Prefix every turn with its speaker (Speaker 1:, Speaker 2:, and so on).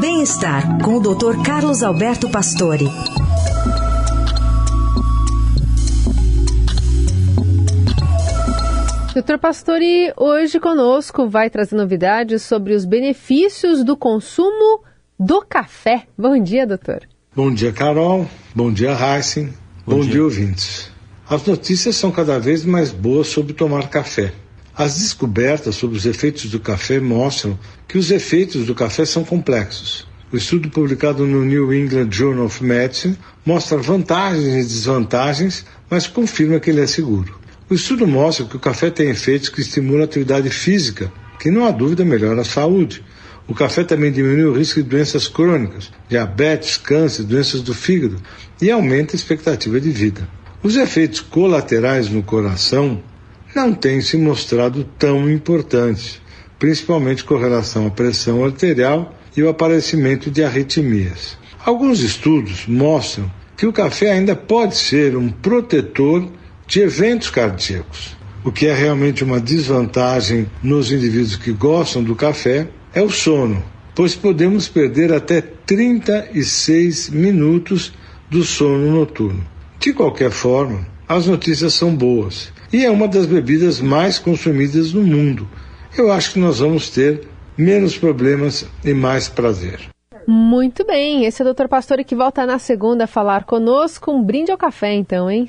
Speaker 1: Bem-estar com o Dr. Carlos Alberto Pastore.
Speaker 2: Doutor Pastore, hoje conosco vai trazer novidades sobre os benefícios do consumo do café. Bom dia, doutor.
Speaker 3: Bom dia, Carol. Bom dia, Heisen. Bom, Bom dia. dia, ouvintes. As notícias são cada vez mais boas sobre tomar café. As descobertas sobre os efeitos do café mostram que os efeitos do café são complexos. O estudo publicado no New England Journal of Medicine mostra vantagens e desvantagens, mas confirma que ele é seguro. O estudo mostra que o café tem efeitos que estimulam a atividade física, que não há dúvida melhora a saúde. O café também diminui o risco de doenças crônicas, diabetes, câncer, doenças do fígado e aumenta a expectativa de vida. Os efeitos colaterais no coração não têm se mostrado tão importantes, principalmente com relação à pressão arterial e o aparecimento de arritmias. Alguns estudos mostram que o café ainda pode ser um protetor de eventos cardíacos. O que é realmente uma desvantagem nos indivíduos que gostam do café é o sono, pois podemos perder até 36 minutos do sono noturno. De qualquer forma, as notícias são boas e é uma das bebidas mais consumidas no mundo. Eu acho que nós vamos ter menos problemas e mais prazer.
Speaker 2: Muito bem, esse é o Dr. Pastore que volta na segunda a falar conosco. Um brinde ao café, então, hein?